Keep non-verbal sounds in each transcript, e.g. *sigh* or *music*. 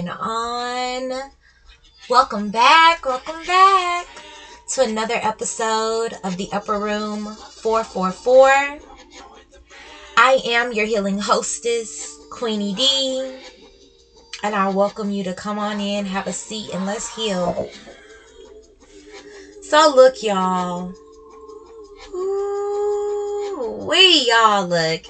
Going on? Welcome back, welcome back to another episode of the Upper Room 444. I am your healing hostess, Queenie D, and I welcome you to come on in, have a seat, and let's heal. So, look, y'all. Ooh, we y'all look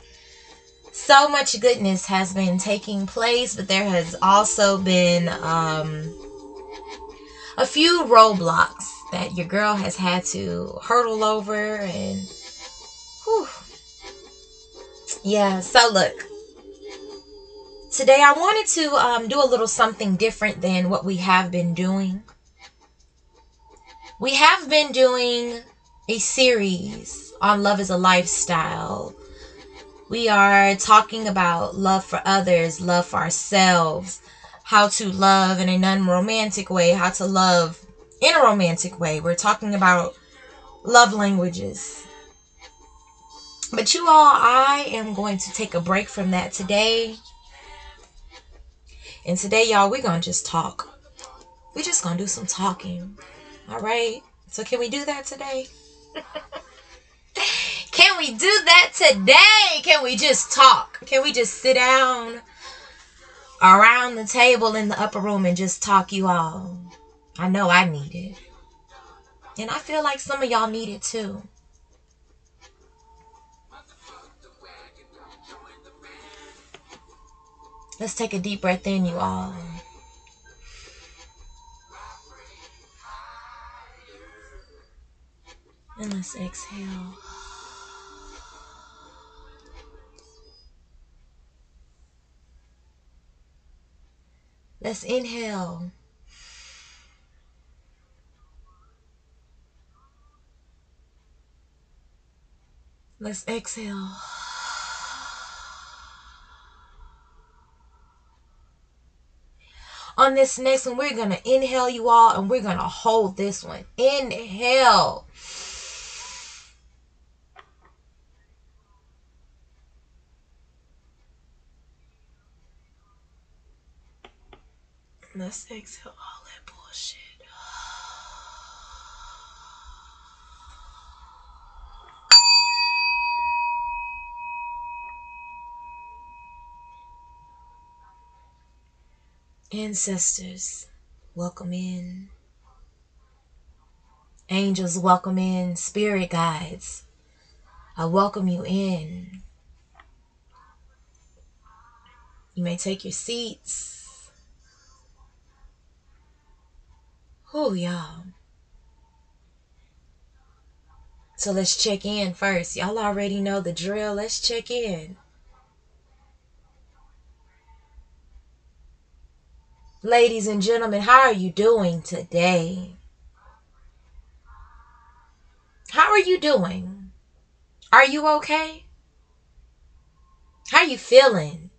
so much goodness has been taking place, but there has also been um, a few roadblocks that your girl has had to hurdle over and whew. yeah so look today i wanted to um, do a little something different than what we have been doing we have been doing a series on love is a lifestyle we are talking about love for others, love for ourselves, how to love in a non romantic way, how to love in a romantic way. We're talking about love languages. But you all, I am going to take a break from that today. And today, y'all, we're going to just talk. We're just going to do some talking. All right? So, can we do that today? *laughs* Can we do that today? Can we just talk? Can we just sit down around the table in the upper room and just talk, you all? I know I need it. And I feel like some of y'all need it too. Let's take a deep breath in, you all. And let's exhale. Let's inhale. Let's exhale. On this next one, we're going to inhale you all and we're going to hold this one. Inhale. Let's exhale all that bullshit. Ancestors, welcome in. Angels, welcome in. Spirit guides, I welcome you in. You may take your seats. Oh, y'all. So let's check in first. Y'all already know the drill. Let's check in. Ladies and gentlemen, how are you doing today? How are you doing? Are you okay? How you feeling?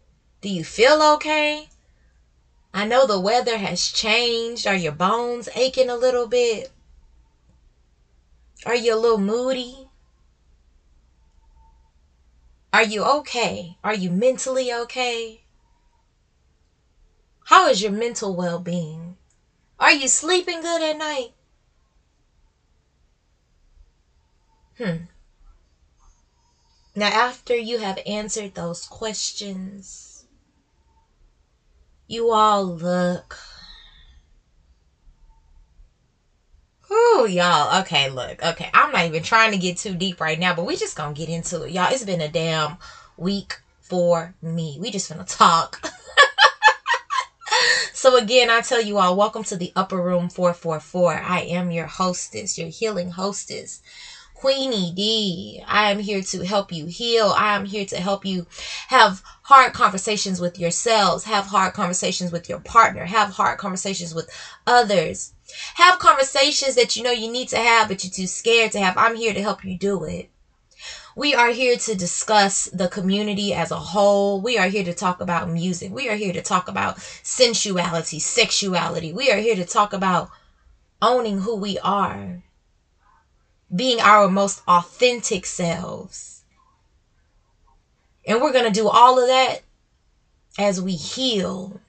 Do you feel okay? I know the weather has changed. Are your bones aching a little bit? Are you a little moody? Are you okay? Are you mentally okay? How is your mental well being? Are you sleeping good at night? Hmm. Now, after you have answered those questions, you all look. Ooh, y'all. Okay, look. Okay, I'm not even trying to get too deep right now, but we just gonna get into it, y'all. It's been a damn week for me. We just gonna talk. *laughs* so again, I tell you all, welcome to the Upper Room 444. I am your hostess, your healing hostess. Queenie D. I am here to help you heal. I am here to help you have hard conversations with yourselves, have hard conversations with your partner, have hard conversations with others. Have conversations that you know you need to have, but you're too scared to have. I'm here to help you do it. We are here to discuss the community as a whole. We are here to talk about music. We are here to talk about sensuality, sexuality. We are here to talk about owning who we are being our most authentic selves. And we're going to do all of that as we heal.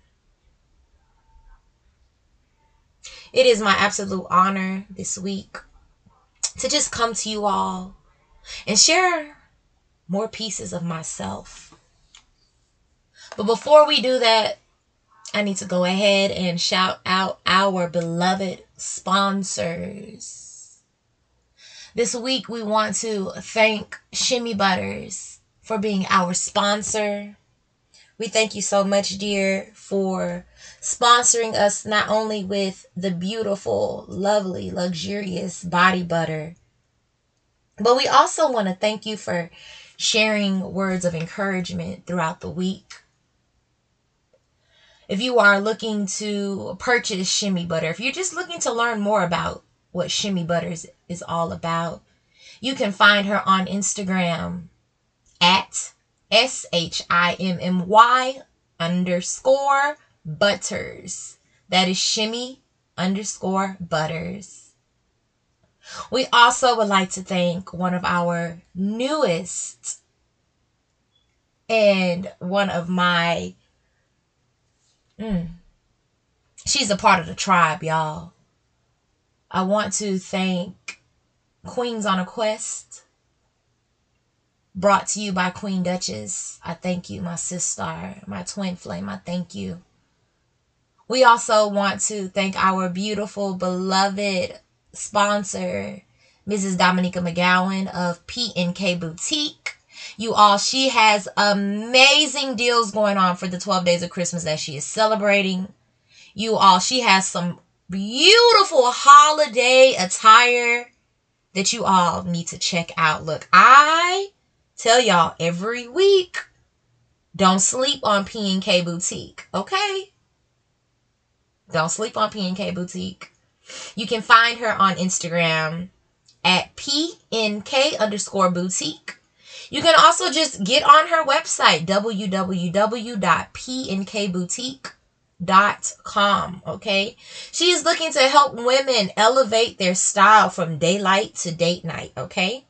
It is my absolute honor this week to just come to you all and share more pieces of myself. But before we do that, I need to go ahead and shout out our beloved sponsors. This week, we want to thank Shimmy Butters for being our sponsor. We thank you so much, dear, for sponsoring us not only with the beautiful, lovely, luxurious body butter, but we also want to thank you for sharing words of encouragement throughout the week. If you are looking to purchase Shimmy Butter, if you're just looking to learn more about what Shimmy Butters is all about, you can find her on Instagram at S H I M M Y underscore butters. That is shimmy underscore butters. We also would like to thank one of our newest and one of my mm, she's a part of the tribe, y'all. I want to thank Queens on a Quest brought to you by Queen Duchess. I thank you, my sister, my twin flame. I thank you. We also want to thank our beautiful, beloved sponsor, Mrs. Dominica McGowan of P&K Boutique. You all, she has amazing deals going on for the 12 days of Christmas that she is celebrating. You all, she has some beautiful holiday attire that you all need to check out. Look, I tell y'all every week, don't sleep on P&K Boutique, okay? Don't sleep on P&K Boutique. You can find her on Instagram at PNK underscore boutique. You can also just get on her website, www.pnkboutique.com. Okay. She is looking to help women elevate their style from daylight to date night. Okay.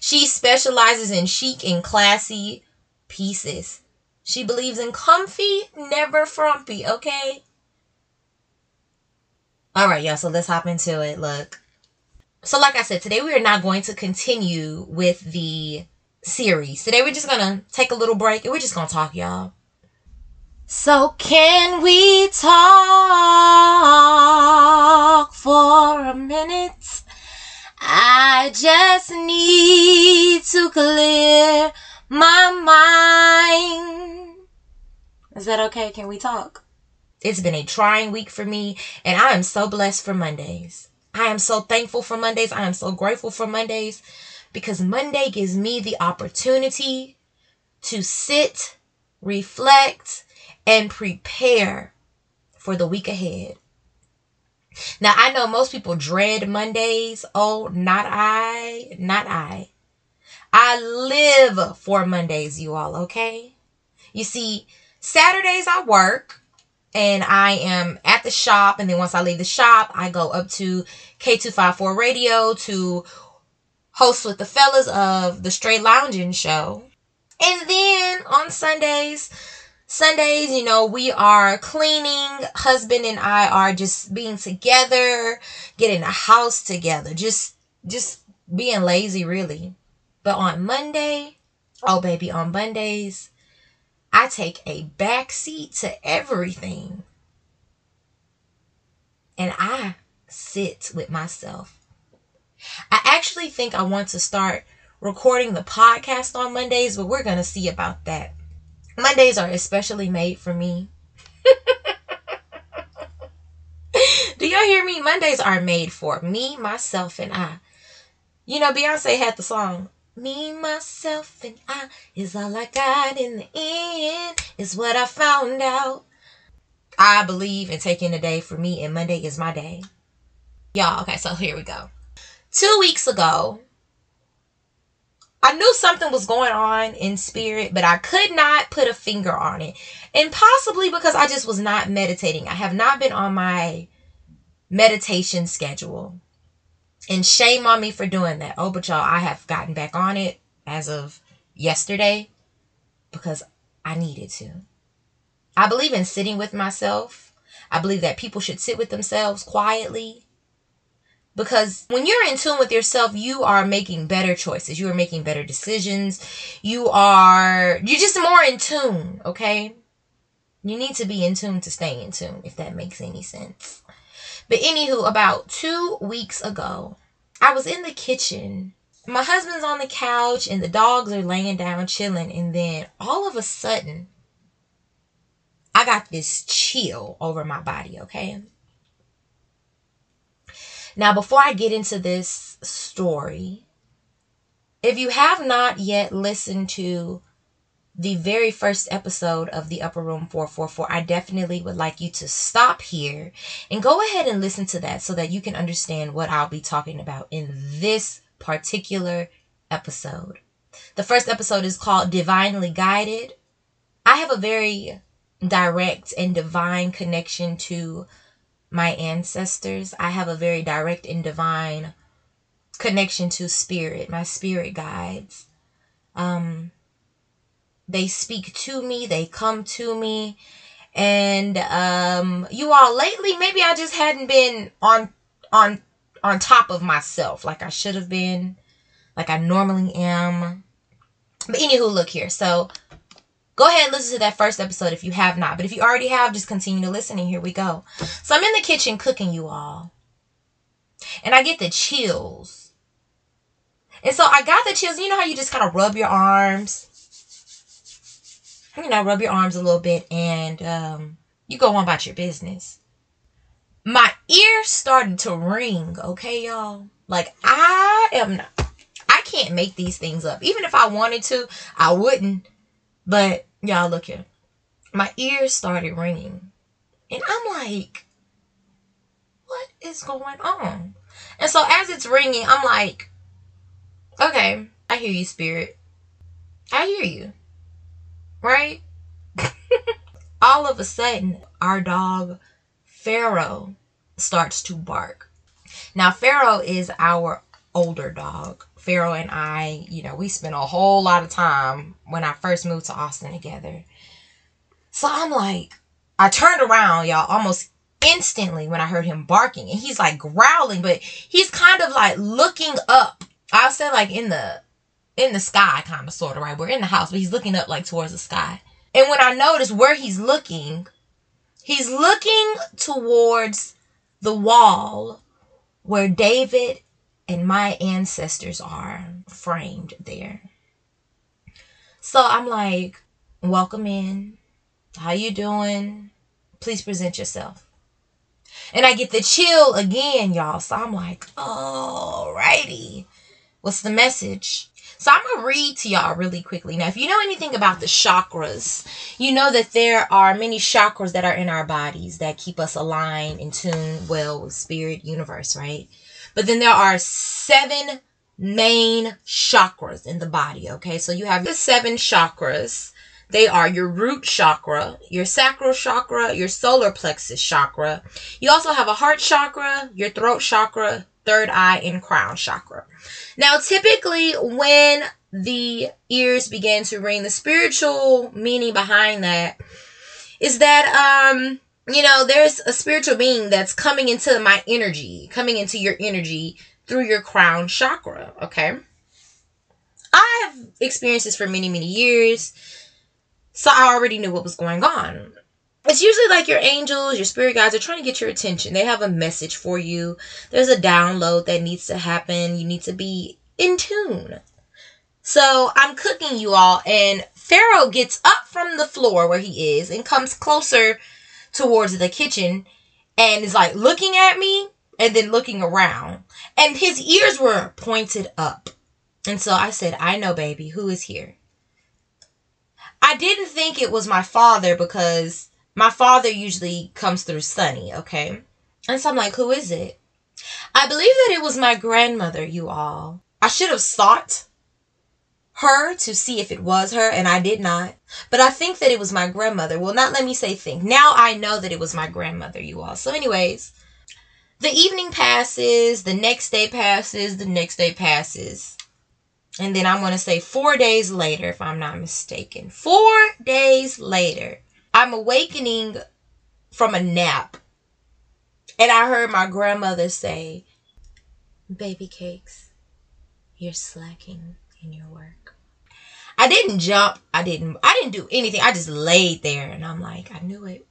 She specializes in chic and classy pieces. She believes in comfy, never frumpy. Okay. All right, y'all. So let's hop into it. Look. So, like I said, today we are not going to continue with the series. Today we're just going to take a little break and we're just going to talk, y'all. So, can we talk for a minute? I just need to clear my mind. Is that okay? Can we talk? It's been a trying week for me, and I am so blessed for Mondays. I am so thankful for Mondays. I am so grateful for Mondays because Monday gives me the opportunity to sit, reflect, and prepare for the week ahead. Now, I know most people dread Mondays. Oh, not I. Not I. I live for Mondays, you all, okay? You see, Saturdays I work and I am at the shop. And then once I leave the shop, I go up to K254 Radio to host with the fellas of the Straight Lounging Show. And then on Sundays, Sundays, you know, we are cleaning. Husband and I are just being together, getting the house together, just just being lazy really. But on Monday, oh baby, on Mondays, I take a back seat to everything. And I sit with myself. I actually think I want to start recording the podcast on Mondays, but we're going to see about that. Mondays are especially made for me. *laughs* Do y'all hear me? Mondays are made for me, myself, and I. You know, Beyonce had the song, me, myself, and I is all I got in the end, is what I found out. I believe in taking a day for me, and Monday is my day. Y'all, okay, so here we go. Two weeks ago, I knew something was going on in spirit, but I could not put a finger on it. And possibly because I just was not meditating. I have not been on my meditation schedule. And shame on me for doing that. Oh, but y'all, I have gotten back on it as of yesterday because I needed to. I believe in sitting with myself. I believe that people should sit with themselves quietly. Because when you're in tune with yourself, you are making better choices. You are making better decisions. You are, you're just more in tune, okay? You need to be in tune to stay in tune, if that makes any sense. But anywho, about two weeks ago, I was in the kitchen. My husband's on the couch and the dogs are laying down chilling. And then all of a sudden, I got this chill over my body, okay? Now, before I get into this story, if you have not yet listened to the very first episode of the Upper Room 444, I definitely would like you to stop here and go ahead and listen to that so that you can understand what I'll be talking about in this particular episode. The first episode is called Divinely Guided. I have a very direct and divine connection to my ancestors. I have a very direct and divine connection to spirit, my spirit guides. Um, they speak to me, they come to me. And um, you all lately, maybe I just hadn't been on on on top of myself like I should have been, like I normally am. But anywho, look here. So Go ahead and listen to that first episode if you have not. But if you already have, just continue to listen and here we go. So I'm in the kitchen cooking you all. And I get the chills. And so I got the chills. You know how you just kind of rub your arms? You know, rub your arms a little bit and um, you go on about your business. My ears started to ring, okay, y'all? Like I am not, I can't make these things up. Even if I wanted to, I wouldn't. But Y'all look here. My ears started ringing. And I'm like, what is going on? And so as it's ringing, I'm like, okay, I hear you, spirit. I hear you. Right? *laughs* All of a sudden, our dog, Pharaoh, starts to bark. Now, Pharaoh is our older dog. Pharaoh and I, you know, we spent a whole lot of time when I first moved to Austin together. So I'm like, I turned around, y'all, almost instantly when I heard him barking. And he's like growling, but he's kind of like looking up. I'll say like in the in the sky, kind of sort of, right? We're in the house, but he's looking up like towards the sky. And when I notice where he's looking, he's looking towards the wall where David and my ancestors are framed there. So I'm like, welcome in. How you doing? Please present yourself. And I get the chill again, y'all. So I'm like, alrighty. What's the message? So I'm going to read to y'all really quickly. Now, if you know anything about the chakras, you know that there are many chakras that are in our bodies that keep us aligned, in tune, well with spirit, universe, right? But then there are seven main chakras in the body, okay? So you have the seven chakras. They are your root chakra, your sacral chakra, your solar plexus chakra. You also have a heart chakra, your throat chakra, third eye, and crown chakra. Now, typically, when the ears begin to ring, the spiritual meaning behind that is that um you know, there's a spiritual being that's coming into my energy, coming into your energy through your crown chakra, okay? I have experienced this for many, many years, so I already knew what was going on. It's usually like your angels, your spirit guides are trying to get your attention. They have a message for you. There's a download that needs to happen. You need to be in tune. So I'm cooking you all, and Pharaoh gets up from the floor where he is and comes closer towards the kitchen and is like looking at me and then looking around. And his ears were pointed up. And so I said, I know, baby, who is here? I didn't think it was my father because my father usually comes through Sunny, okay? And so I'm like, who is it? I believe that it was my grandmother, you all. I should have sought her to see if it was her, and I did not. But I think that it was my grandmother. Well, not let me say think. Now I know that it was my grandmother, you all. So, anyways, the evening passes, the next day passes, the next day passes. And then I'm going to say four days later, if I'm not mistaken. Four days later, I'm awakening from a nap. And I heard my grandmother say, Baby cakes, you're slacking in your work. I didn't jump. I didn't I didn't do anything. I just laid there and I'm like, I knew it.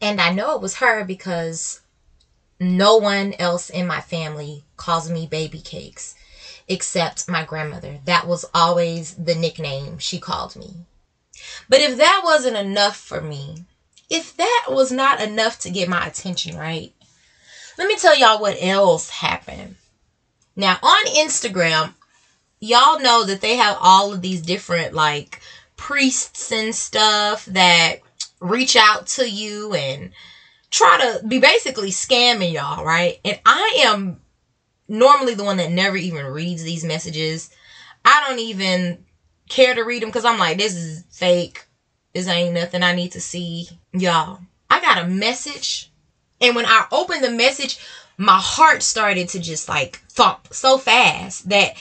And I know it was her because no one else in my family calls me baby cakes except my grandmother. That was always the nickname she called me. But if that wasn't enough for me, if that was not enough to get my attention, right? Let me tell y'all what else happened. Now, on Instagram, y'all know that they have all of these different like priests and stuff that reach out to you and try to be basically scamming y'all, right? And I am normally the one that never even reads these messages. I don't even care to read them because I'm like, this is fake. This ain't nothing I need to see. Y'all, I got a message. And when I opened the message, my heart started to just like thump so fast that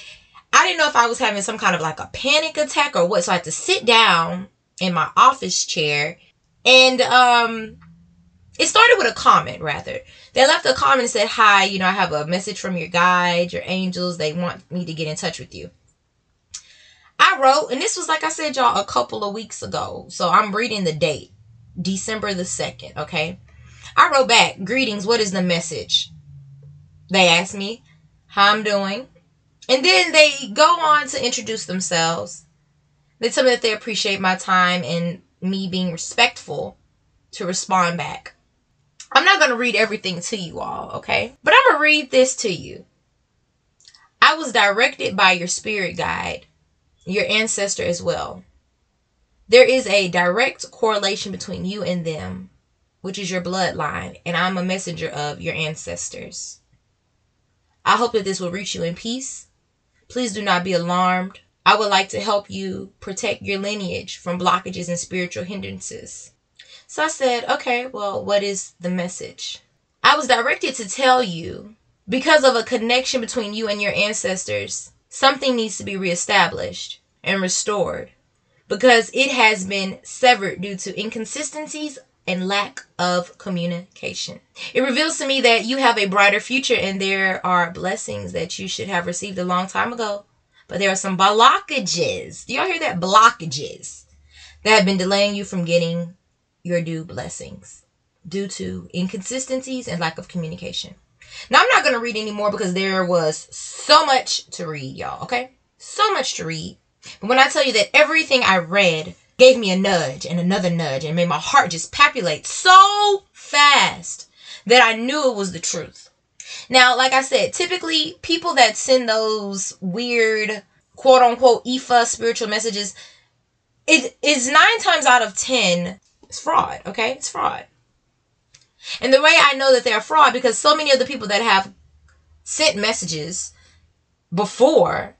I didn't know if I was having some kind of like a panic attack or what. So I had to sit down in my office chair and um it started with a comment rather. They left a comment and said, Hi, you know, I have a message from your guide, your angels. They want me to get in touch with you. I wrote, and this was like I said, y'all, a couple of weeks ago. So I'm reading the date. December the 2nd, okay? I wrote back, Greetings, what is the message? They asked me how I'm doing. And then they go on to introduce themselves. They tell me that they appreciate my time and me being respectful to respond back. I'm not going to read everything to you all, okay? But I'm going to read this to you. I was directed by your spirit guide, your ancestor as well. There is a direct correlation between you and them, which is your bloodline, and I'm a messenger of your ancestors. I hope that this will reach you in peace. Please do not be alarmed. I would like to help you protect your lineage from blockages and spiritual hindrances. So I said, okay, well, what is the message? I was directed to tell you because of a connection between you and your ancestors, something needs to be reestablished and restored because it has been severed due to inconsistencies and lack of communication. It reveals to me that you have a brighter future and there are blessings that you should have received a long time ago. But there are some blockages. Do y'all hear that? Blockages that have been delaying you from getting your due blessings due to inconsistencies and lack of communication. Now, I'm not going to read anymore because there was so much to read, y'all, okay? So much to read. But when I tell you that everything I read gave me a nudge and another nudge and made my heart just palpitate so fast that I knew it was the truth. Now, like I said, typically people that send those weird quote unquote Ifa spiritual messages, it is nine times out of ten it's fraud, okay? It's fraud. And the way I know that they're fraud because so many of the people that have sent messages before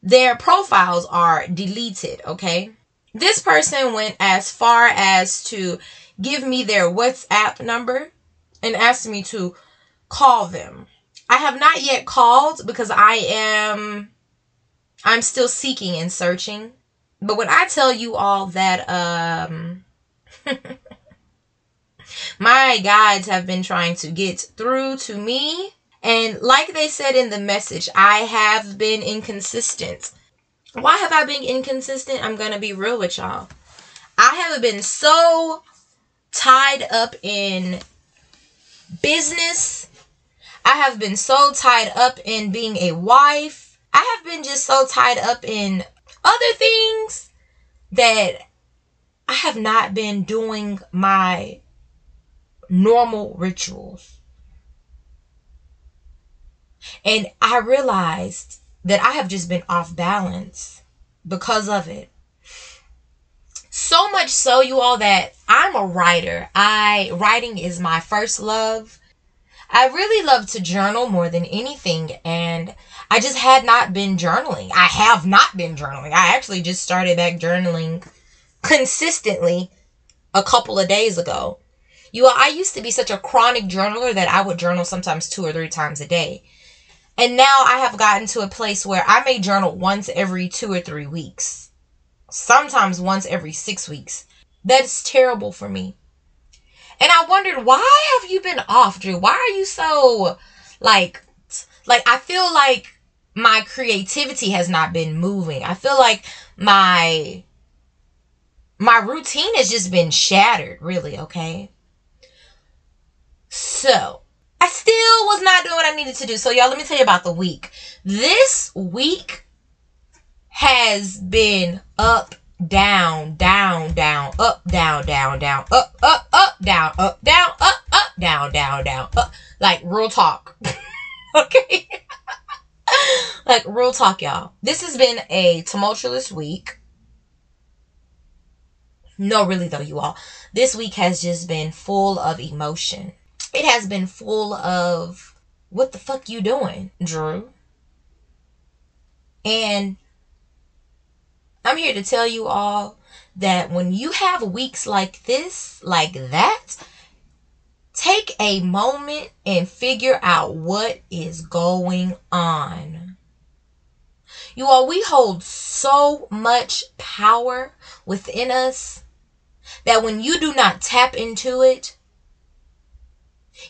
their profiles are deleted, okay? This person went as far as to give me their WhatsApp number and asked me to call them. I have not yet called because I am I'm still seeking and searching. But when I tell you all that um *laughs* My guides have been trying to get through to me. And like they said in the message, I have been inconsistent. Why have I been inconsistent? I'm going to be real with y'all. I have been so tied up in business. I have been so tied up in being a wife. I have been just so tied up in other things that I have not been doing my normal rituals. And I realized that I have just been off balance because of it. So much so, you all, that I'm a writer. I writing is my first love. I really love to journal more than anything, and I just had not been journaling. I have not been journaling. I actually just started back journaling consistently a couple of days ago. You all, I used to be such a chronic journaler that I would journal sometimes two or three times a day. And now I have gotten to a place where I may journal once every two or three weeks, sometimes once every six weeks. That's terrible for me. And I wondered, why have you been off, Drew? Why are you so like, like I feel like my creativity has not been moving. I feel like my my routine has just been shattered, really, okay? So, I still was not doing what I needed to do. So, y'all, let me tell you about the week. This week has been up, down, down, down, up, down, down, down, up, up, up, down, up, down, up, up, down, down, down, up. Like real talk. *laughs* okay? *laughs* like real talk, y'all. This has been a tumultuous week. No, really though, you all. This week has just been full of emotion. It has been full of what the fuck you doing, Drew? And I'm here to tell you all that when you have weeks like this, like that, take a moment and figure out what is going on. You all, we hold so much power within us that when you do not tap into it,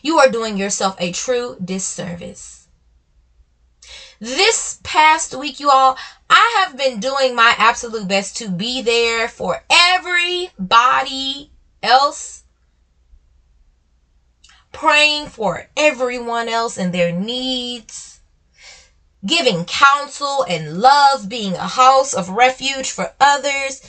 you are doing yourself a true disservice. This past week, you all, I have been doing my absolute best to be there for everybody else, praying for everyone else and their needs, giving counsel and love, being a house of refuge for others,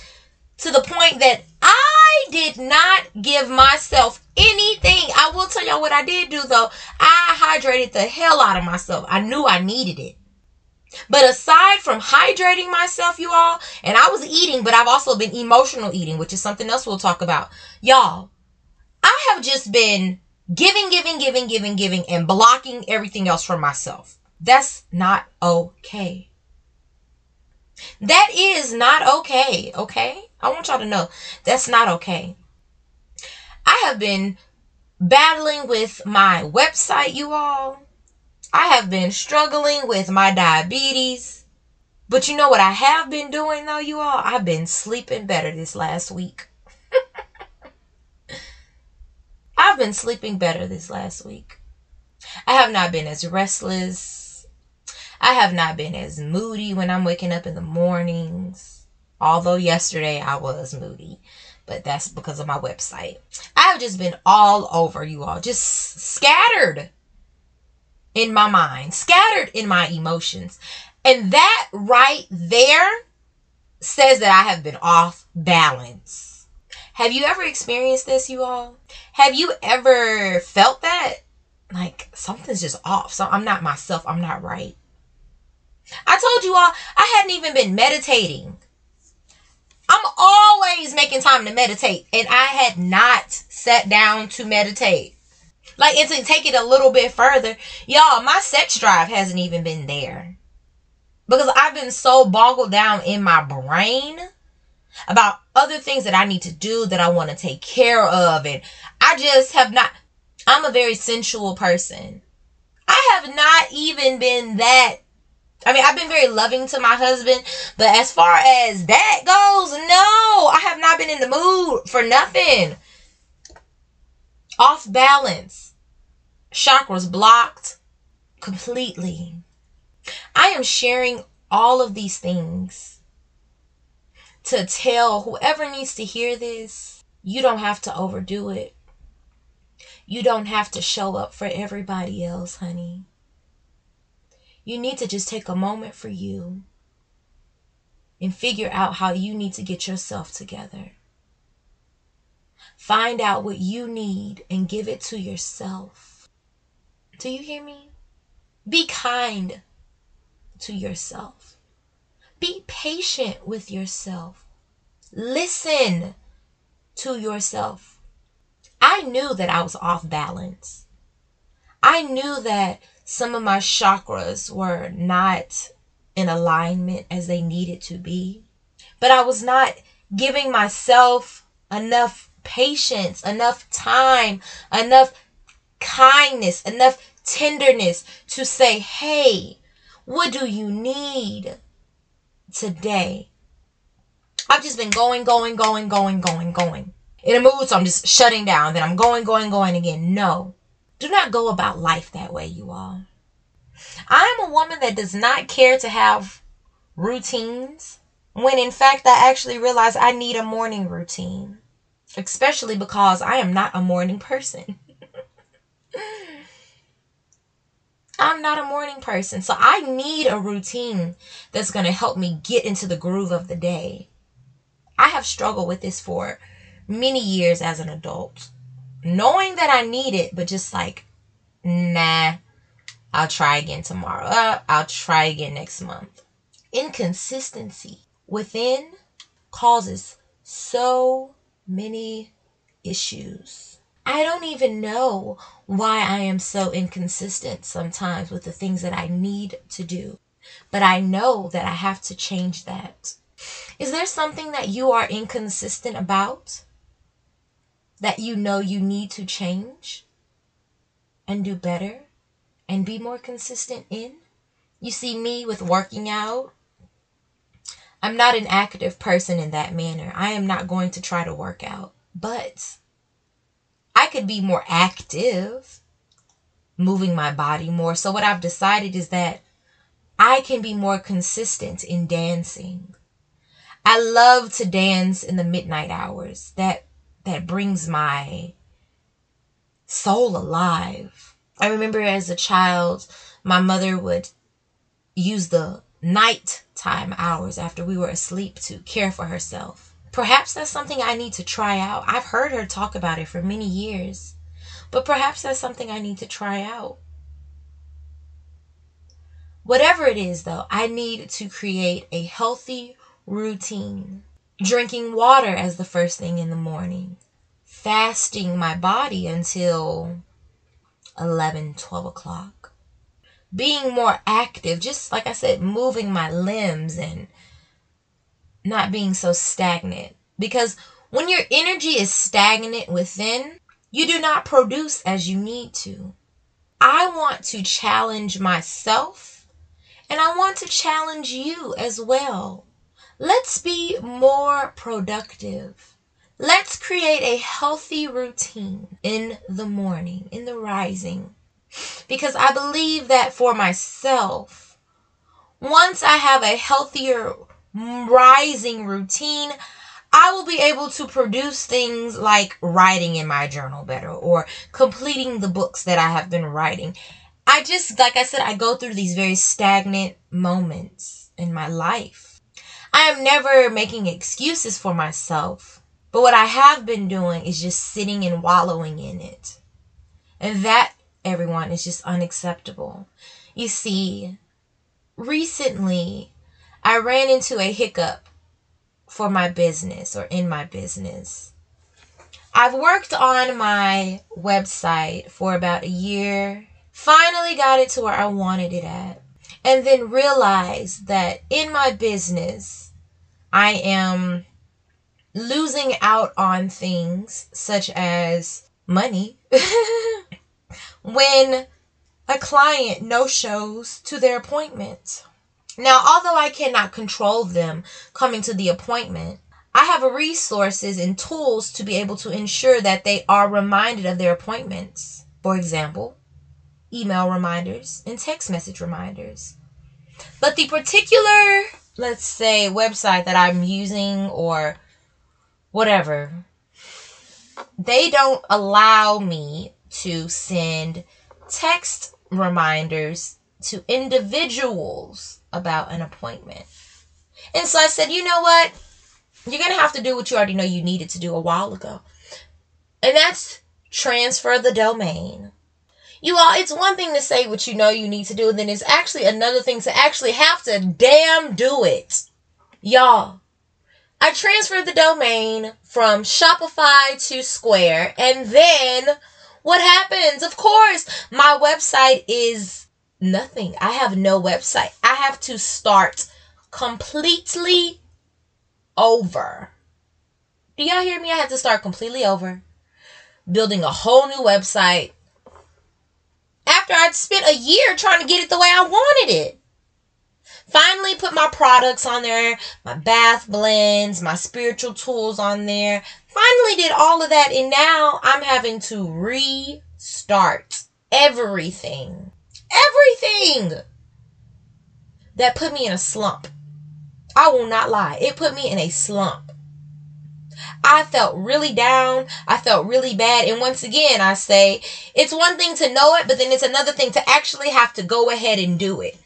to the point that I did not give myself anything. I will tell y'all what I did do though. I hydrated the hell out of myself. I knew I needed it. But aside from hydrating myself, you all, and I was eating, but I've also been emotional eating, which is something else we'll talk about. Y'all, I have just been giving, giving, giving, giving, giving, and blocking everything else from myself. That's not okay. That is not okay, okay? I want y'all to know that's not okay. I have been battling with my website, you all. I have been struggling with my diabetes. But you know what I have been doing though, you all? I've been sleeping better this last week. *laughs* I've been sleeping better this last week. I have not been as restless. I have not been as moody when I'm waking up in the mornings. Although yesterday I was moody, but that's because of my website. I have just been all over you all, just scattered in my mind, scattered in my emotions. And that right there says that I have been off balance. Have you ever experienced this, you all? Have you ever felt that? Like something's just off. So I'm not myself. I'm not right. I told you all I hadn't even been meditating. I'm always making time to meditate, and I had not sat down to meditate. Like, and to take it a little bit further, y'all, my sex drive hasn't even been there. Because I've been so boggled down in my brain about other things that I need to do that I want to take care of. And I just have not, I'm a very sensual person. I have not even been that I mean, I've been very loving to my husband, but as far as that goes, no, I have not been in the mood for nothing. Off balance. Chakras blocked completely. I am sharing all of these things to tell whoever needs to hear this, you don't have to overdo it. You don't have to show up for everybody else, honey. You need to just take a moment for you and figure out how you need to get yourself together. Find out what you need and give it to yourself. Do you hear me? Be kind to yourself. Be patient with yourself. Listen to yourself. I knew that I was off balance. I knew that some of my chakras were not in alignment as they needed to be. But I was not giving myself enough patience, enough time, enough kindness, enough tenderness to say, hey, what do you need today? I've just been going, going, going, going, going, going. In a mood, so I'm just shutting down. Then I'm going, going, going again. No. Do not go about life that way, you all. I am a woman that does not care to have routines when in fact I actually realize I need a morning routine, especially because I am not a morning person. *laughs* I'm not a morning person, so I need a routine that's going to help me get into the groove of the day. I have struggled with this for many years as an adult, knowing that I need it, but just like, nah, I'll try again tomorrow. Uh, I'll try again next month. Inconsistency within causes so many issues. I don't even know why I am so inconsistent sometimes with the things that I need to do, but I know that I have to change that. Is there something that you are inconsistent about that you know you need to change and do better and be more consistent in? You see me with working out I'm not an active person in that manner. I am not going to try to work out. But I could be more active, moving my body more. So, what I've decided is that I can be more consistent in dancing. I love to dance in the midnight hours. That that brings my soul alive. I remember as a child, my mother would use the nighttime hours after we were asleep to care for herself. Perhaps that's something I need to try out. I've heard her talk about it for many years, but perhaps that's something I need to try out. Whatever it is, though, I need to create a healthy routine. Drinking water as the first thing in the morning, fasting my body until 11, 12 o'clock being more active, just like I said, moving my limbs and not being so stagnant. Because when your energy is stagnant within, you do not produce as you need to. I want to challenge myself and I want to challenge you as well. Let's be more productive. Let's create a healthy routine in the morning, in the rising because I believe that for myself, once I have a healthier rising routine, I will be able to produce things like writing in my journal better or completing the books that I have been writing. I just, like I said, I go through these very stagnant moments in my life. I am never making excuses for myself, but what I have been doing is just sitting and wallowing in it. And that everyone is just unacceptable. You see, recently I ran into a hiccup for my business or in my business. I've worked on my website for about a year, finally got it to where I wanted it at, and then realized that in my business, I am losing out on things such as money. *laughs* when a client no shows to their appointment. Now, although I cannot control them coming to the appointment, I have resources and tools to be able to ensure that they are reminded of their appointments. For example, email reminders and text message reminders. But the particular, let's say, website that I'm using or whatever, they don't allow me to send text reminders to individuals about an appointment. And so I said, you know what? You're going to have to do what you already know you needed to do a while ago. And that's transfer the domain. You all, it's one thing to say what you know you need to do, and then it's actually another thing to actually have to damn do it. Y'all, I transferred the domain from Shopify to Square, and then what happens? Of course, my website is nothing. I have no website. I have to start completely over. Do y'all hear me? I have to start completely over, building a whole new website. After I'd spent a year trying to get it the way I wanted it. Finally put my products on there, my bath blends, my spiritual tools on there. Finally did all of that and now I'm having to restart everything. Everything that put me in a slump. I will not lie. It put me in a slump. I felt really down. I felt really bad. And once again, I say it's one thing to know it, but then it's another thing to actually have to go ahead and do it.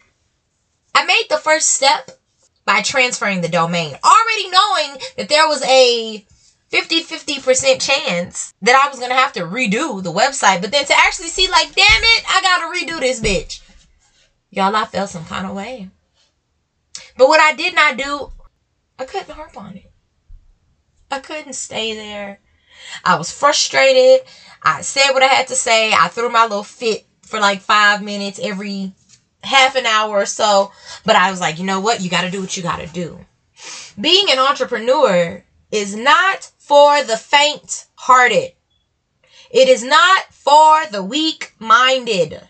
I made the first step by transferring the domain, already knowing that there was a 50 50% chance that I was going to have to redo the website. But then to actually see, like, damn it, I got to redo this bitch. Y'all, I felt some kind of way. But what I did not do, I couldn't harp on it. I couldn't stay there. I was frustrated. I said what I had to say. I threw my little fit for like five minutes every half an hour or so. But I was like, you know what? You got to do what you got to do. Being an entrepreneur is not for the faint hearted. It is not for the weak minded.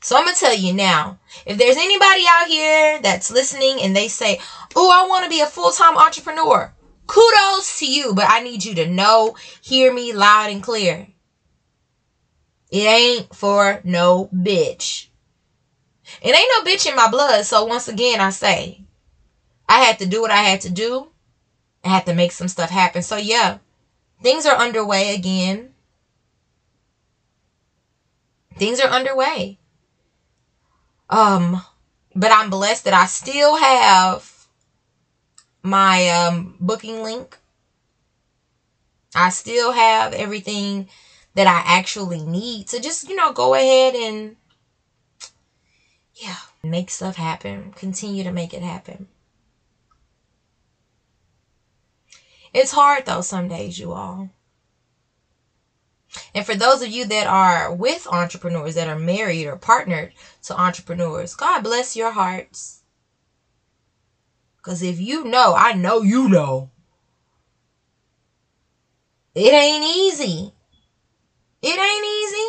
So I'm going to tell you now if there's anybody out here that's listening and they say, Oh, I want to be a full time entrepreneur, kudos to you. But I need you to know, hear me loud and clear. It ain't for no bitch. It ain't no bitch in my blood. So once again, I say, I had to do what I had to do. I had to make some stuff happen. So yeah, things are underway again. Things are underway. Um, but I'm blessed that I still have my um, booking link. I still have everything that I actually need to just, you know, go ahead and, yeah, make stuff happen. Continue to make it happen. It's hard though, some days, you all. And for those of you that are with entrepreneurs, that are married or partnered to entrepreneurs, God bless your hearts. Because if you know, I know you know, it ain't easy. It ain't easy.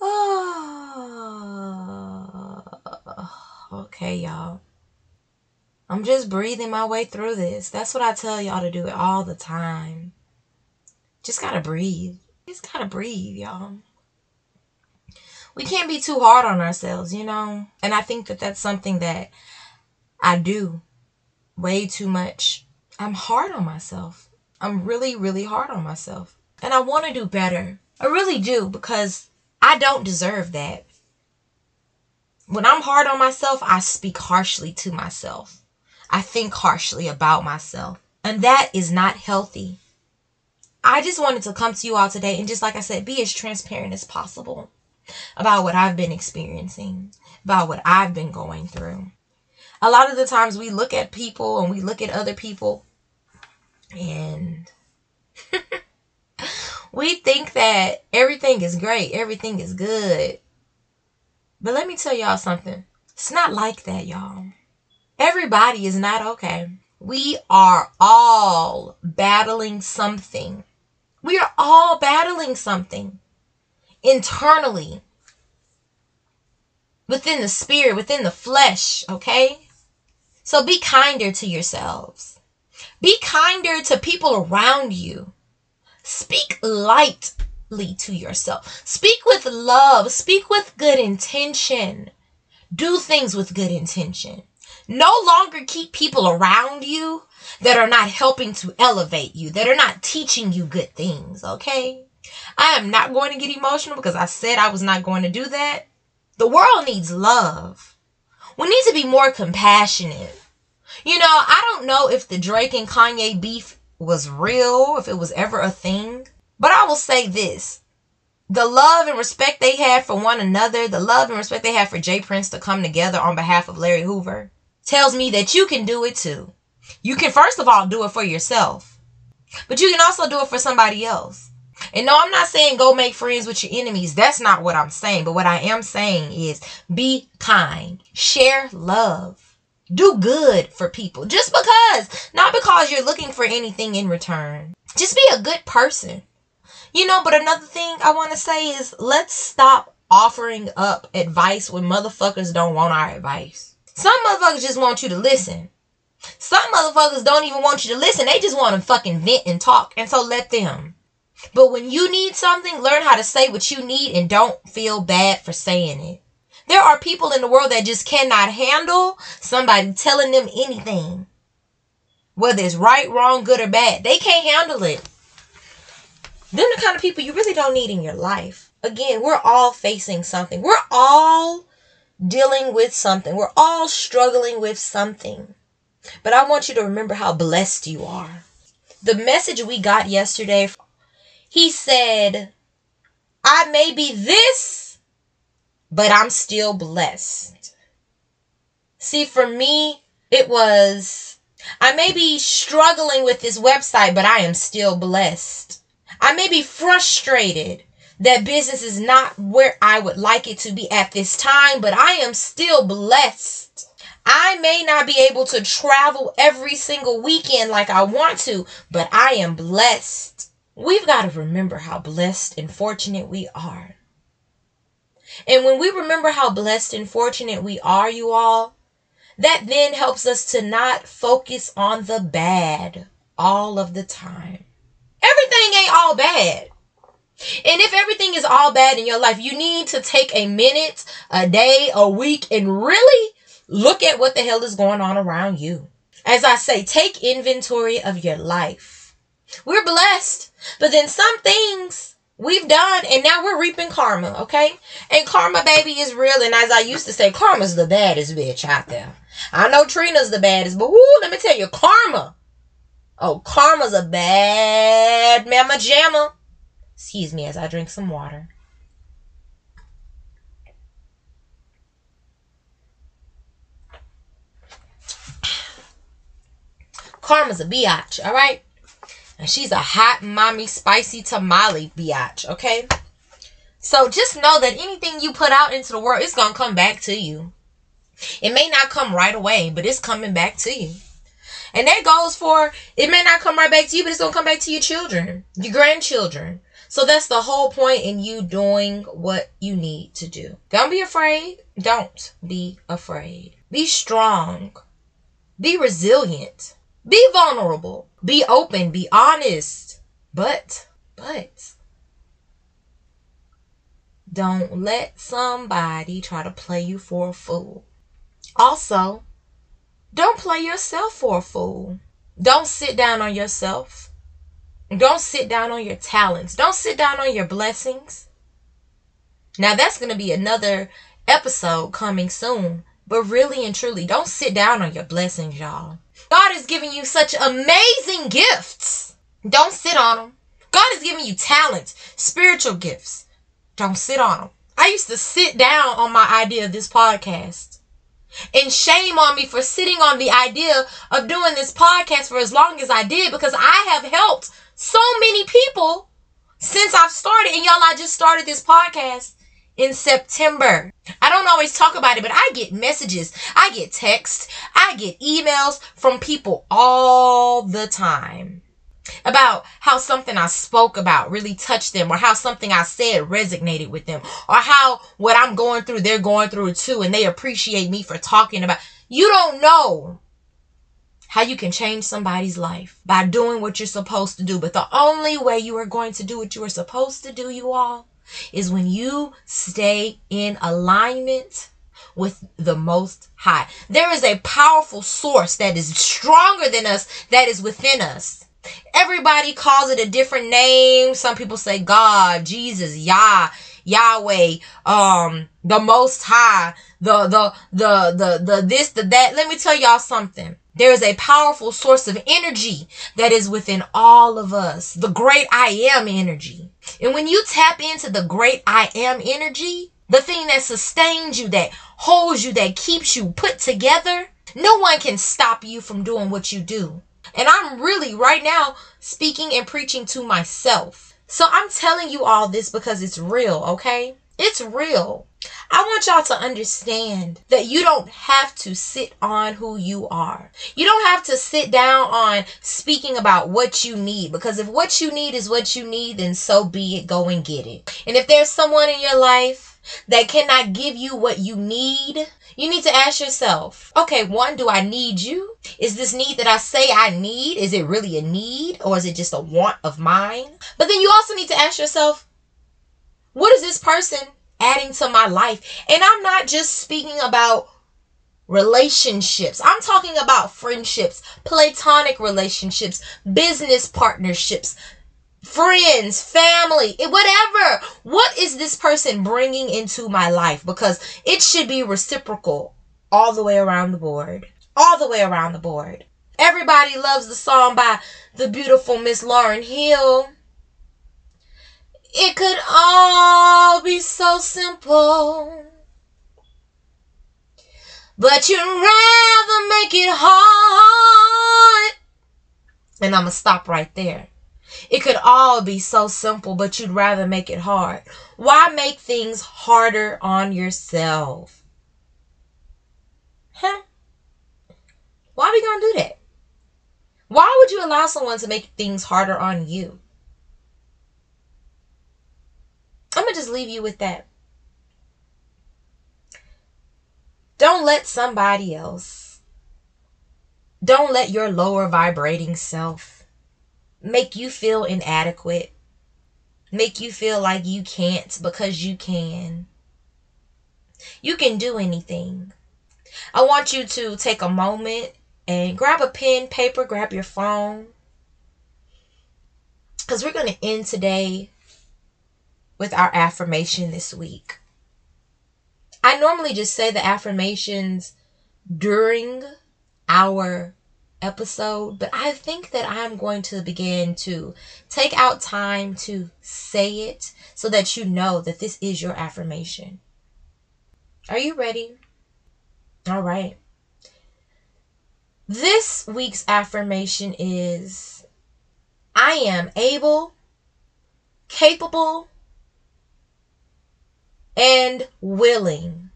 *sighs* okay, y'all. I'm just breathing my way through this. That's what I tell y'all to do all the time. Just gotta breathe. Just gotta breathe, y'all. We can't be too hard on ourselves, you know? And I think that that's something that I do way too much. I'm hard on myself. I'm really, really hard on myself. And I want to do better. I really do because I don't deserve that. When I'm hard on myself, I speak harshly to myself. I think harshly about myself. And that is not healthy. I just wanted to come to you all today and just like I said, be as transparent as possible about what I've been experiencing, about what I've been going through. A lot of the times we look at people and we look at other people and *laughs* we think that everything is great, everything is good. But let me tell y'all something. It's not like that, y'all. Everybody is not okay. We are all battling something. We are all battling something internally, within the spirit, within the flesh, okay? So be kinder to yourselves. Be kinder to people around you. Speak lightly to yourself. Speak with love. Speak with good intention. Do things with good intention. No longer keep people around you that are not helping to elevate you, that are not teaching you good things, okay? I am not going to get emotional because I said I was not going to do that. The world needs love. We need to be more compassionate. You know, I don't know if the Drake and Kanye beef was real, if it was ever a thing, but I will say this. The love and respect they had for one another, the love and respect they had for J. Prince to come together on behalf of Larry Hoover, tells me that you can do it too. You can, first of all, do it for yourself, but you can also do it for somebody else. And no, I'm not saying go make friends with your enemies. That's not what I'm saying. But what I am saying is be kind, share love, Do good for people. Just because. Not because you're looking for anything in return. Just be a good person. You know, but another thing I want to say is let's stop offering up advice when motherfuckers don't want our advice. Some motherfuckers just want you to listen. Some motherfuckers don't even want you to listen. They just want to fucking vent and talk. And so let them. But when you need something, learn how to say what you need and don't feel bad for saying it. There are people in the world that just cannot handle somebody telling them anything. Whether it's right, wrong, good, or bad. They can't handle it. Them the kind of people you really don't need in your life. Again, we're all facing something. We're all dealing with something. We're all struggling with something. But I want you to remember how blessed you are. The message we got yesterday, he said, I may be this, but I'm still blessed. See, for me, it was, I may be struggling with this website, but I am still blessed. I may be frustrated that business is not where I would like it to be at this time, but I am still blessed. I may not be able to travel every single weekend like I want to, but I am blessed. We've got to remember how blessed and fortunate we are. And when we remember how blessed and fortunate we are, you all, that then helps us to not focus on the bad all of the time. Everything ain't all bad. And if everything is all bad in your life, you need to take a minute, a day, a week, and really look at what the hell is going on around you. As I say, take inventory of your life. We're blessed, but then some things we've done and now we're reaping karma, okay? And karma, baby, is real. And as I used to say, karma's the baddest bitch out there. I know Trina's the baddest, but whoo, let me tell you, karma. Oh, karma's a bad mama jamma. Excuse me as I drink some water. Karma's a biatch, all right? And she's a hot, mommy, spicy tamale biatch, okay? So just know that anything you put out into the world, it's to come back to you. It may not come right away, but it's coming back to you. And that goes for, it may not come right back to you, but it's to come back to your children, your grandchildren. So that's the whole point in you doing what you need to do. Don't be afraid. Don't be afraid. Be strong. Be resilient. Be vulnerable. Be open. Be honest. But, but, don't let somebody try to play you for a fool. Also, don't play yourself for a fool. Don't sit down on yourself. Don't sit down on your talents. Don't sit down on your blessings. Now, that's going to be another episode coming soon. But really and truly, don't sit down on your blessings, y'all. God is giving you such amazing gifts. Don't sit on them. God is giving you talents, spiritual gifts. Don't sit on them. I used to sit down on my idea of this podcast. And shame on me for sitting on the idea of doing this podcast for as long as I did because I have helped so many people since I've started. And y'all, I just started this podcast in September. I don't always talk about it, but I get messages, I get texts, I get emails from people all the time about how something I spoke about really touched them, or how something I said resonated with them, or how what I'm going through, they're going through too, and they appreciate me for talking about. You don't know how you can change somebody's life by doing what you're supposed to do. But the only way you are going to do what you are supposed to do, you all, is when you stay in alignment with the most high. There is a powerful source that is stronger than us that is within us. Everybody calls it a different name. Some people say God, Jesus, Yah, Yahweh, um, the most high, the the the the the this, the that. Let me tell y'all something. There is a powerful source of energy that is within all of us, the great I am energy. And when you tap into the great I am energy, the thing that sustains you, that holds you, that keeps you put together, no one can stop you from doing what you do. And I'm really right now speaking and preaching to myself. So I'm telling you all this because it's real, okay? It's real. I want y'all to understand that you don't have to sit on who you are. You don't have to sit down on speaking about what you need because if what you need is what you need, then so be it. Go and get it. And if there's someone in your life that cannot give you what you need, you need to ask yourself, okay, one, do I need you? Is this need that I say I need, is it really a need or is it just a want of mine? But then you also need to ask yourself, what is this person adding to my life? And I'm not just speaking about relationships. I'm talking about friendships, platonic relationships, business partnerships, friends, family, eh, whatever. What is this person bringing into my life? Because it should be reciprocal all the way around the board. All the way around the board. Everybody loves the song by the beautiful Miss Lauryn Hill. It could all be so simple. But you'd rather make it hard. And I'm going to stop right there. It could all be so simple, but you'd rather make it hard. Why make things harder on yourself? Huh? Why are we going to do that? Why would you allow someone to make things harder on you? I'm going to just leave you with that. Don't let somebody else, don't let your lower vibrating self make you feel inadequate, make you feel like you can't because you can. You can do anything. I want you to take a moment and grab a pen, paper, grab your phone. Because we're going to end today with our affirmation this week. I normally just say the affirmations during our episode, but I think that I'm going to begin to take out time to say it so that you know that this is your affirmation. Are you ready? All right. This week's affirmation is I am able, capable, and willing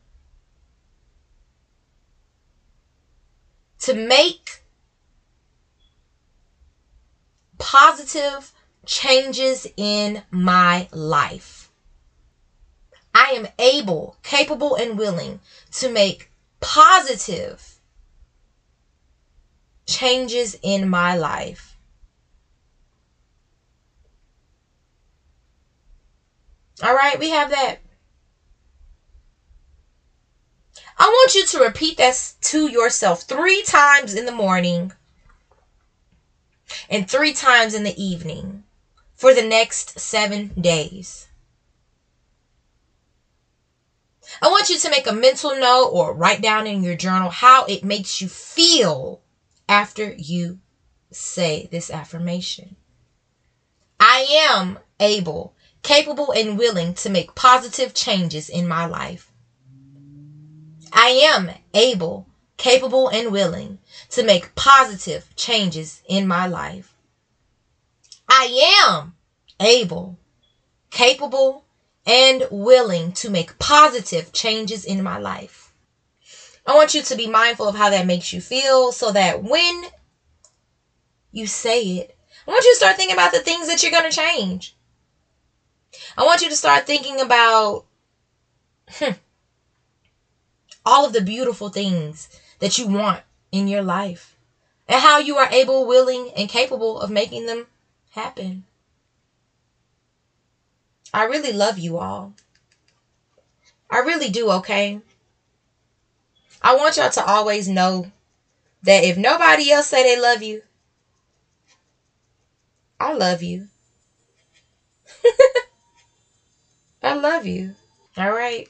to make positive changes in my life. I am able, capable, and willing to make positive changes in my life. All right, we have that. I want you to repeat that to yourself three times in the morning and three times in the evening for the next seven days. I want you to make a mental note or write down in your journal how it makes you feel after you say this affirmation. I am able, capable, and willing to make positive changes in my life. I am able, capable, and willing to make positive changes in my life. I am able, capable, and willing to make positive changes in my life. I want you to be mindful of how that makes you feel so that when you say it, I want you to start thinking about the things that you're going to change. I want you to start thinking about hmm, all of the beautiful things that you want in your life and how you are able, willing, and capable of making them happen. I really love you all. I really do, okay? I want y'all to always know that if nobody else say they love you, I love you. *laughs* I love you. All right.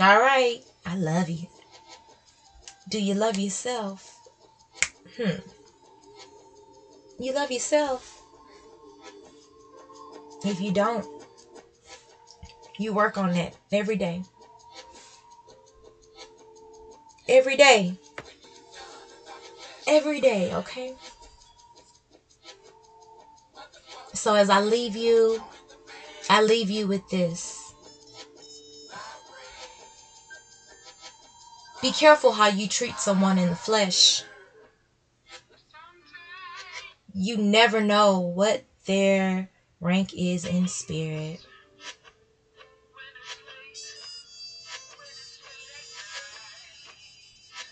All right. I love you. Do you love yourself? Hmm. You love yourself? If you don't, you work on that every day. Every day. Every day, okay? So as I leave you, I leave you with this. Be careful how you treat someone in the flesh. You never know what their rank is in spirit.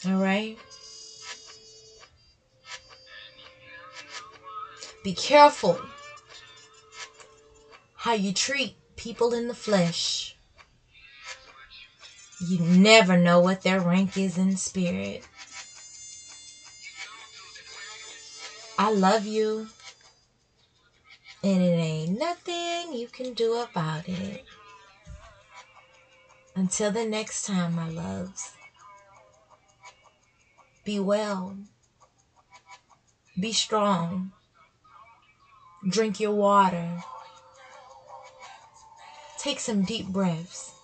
All right? Be careful how you treat people in the flesh. You never know what their rank is in spirit. I love you. And it ain't nothing you can do about it. Until the next time, my loves. Be well. Be strong. Drink your water. Take some deep breaths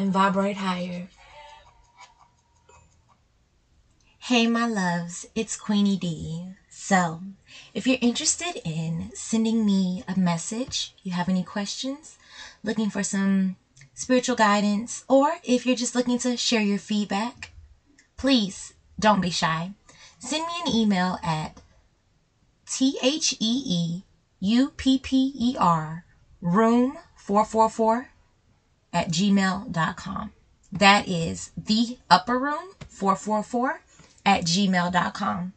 and vibrate higher. Hey, my loves, it's Queenie D. So, if you're interested in sending me a message, you have any questions, looking for some spiritual guidance, or if you're just looking to share your feedback, please don't be shy. Send me an email at T H E E U P P E R room 444 at gmail.com. That is the upper room 444 at gmail.com.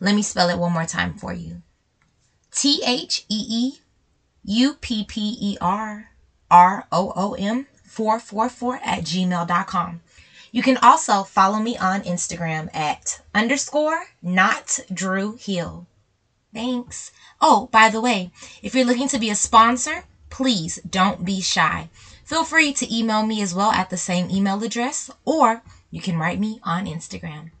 Let me spell it one more time for you. T H E E U P P E R R O O M 444 at gmail.com. You can also follow me on Instagram at underscore not Drew Hill. Thanks. Oh, by the way, if you're looking to be a sponsor, please don't be shy. Feel free to email me as well at the same email address, or you can write me on Instagram.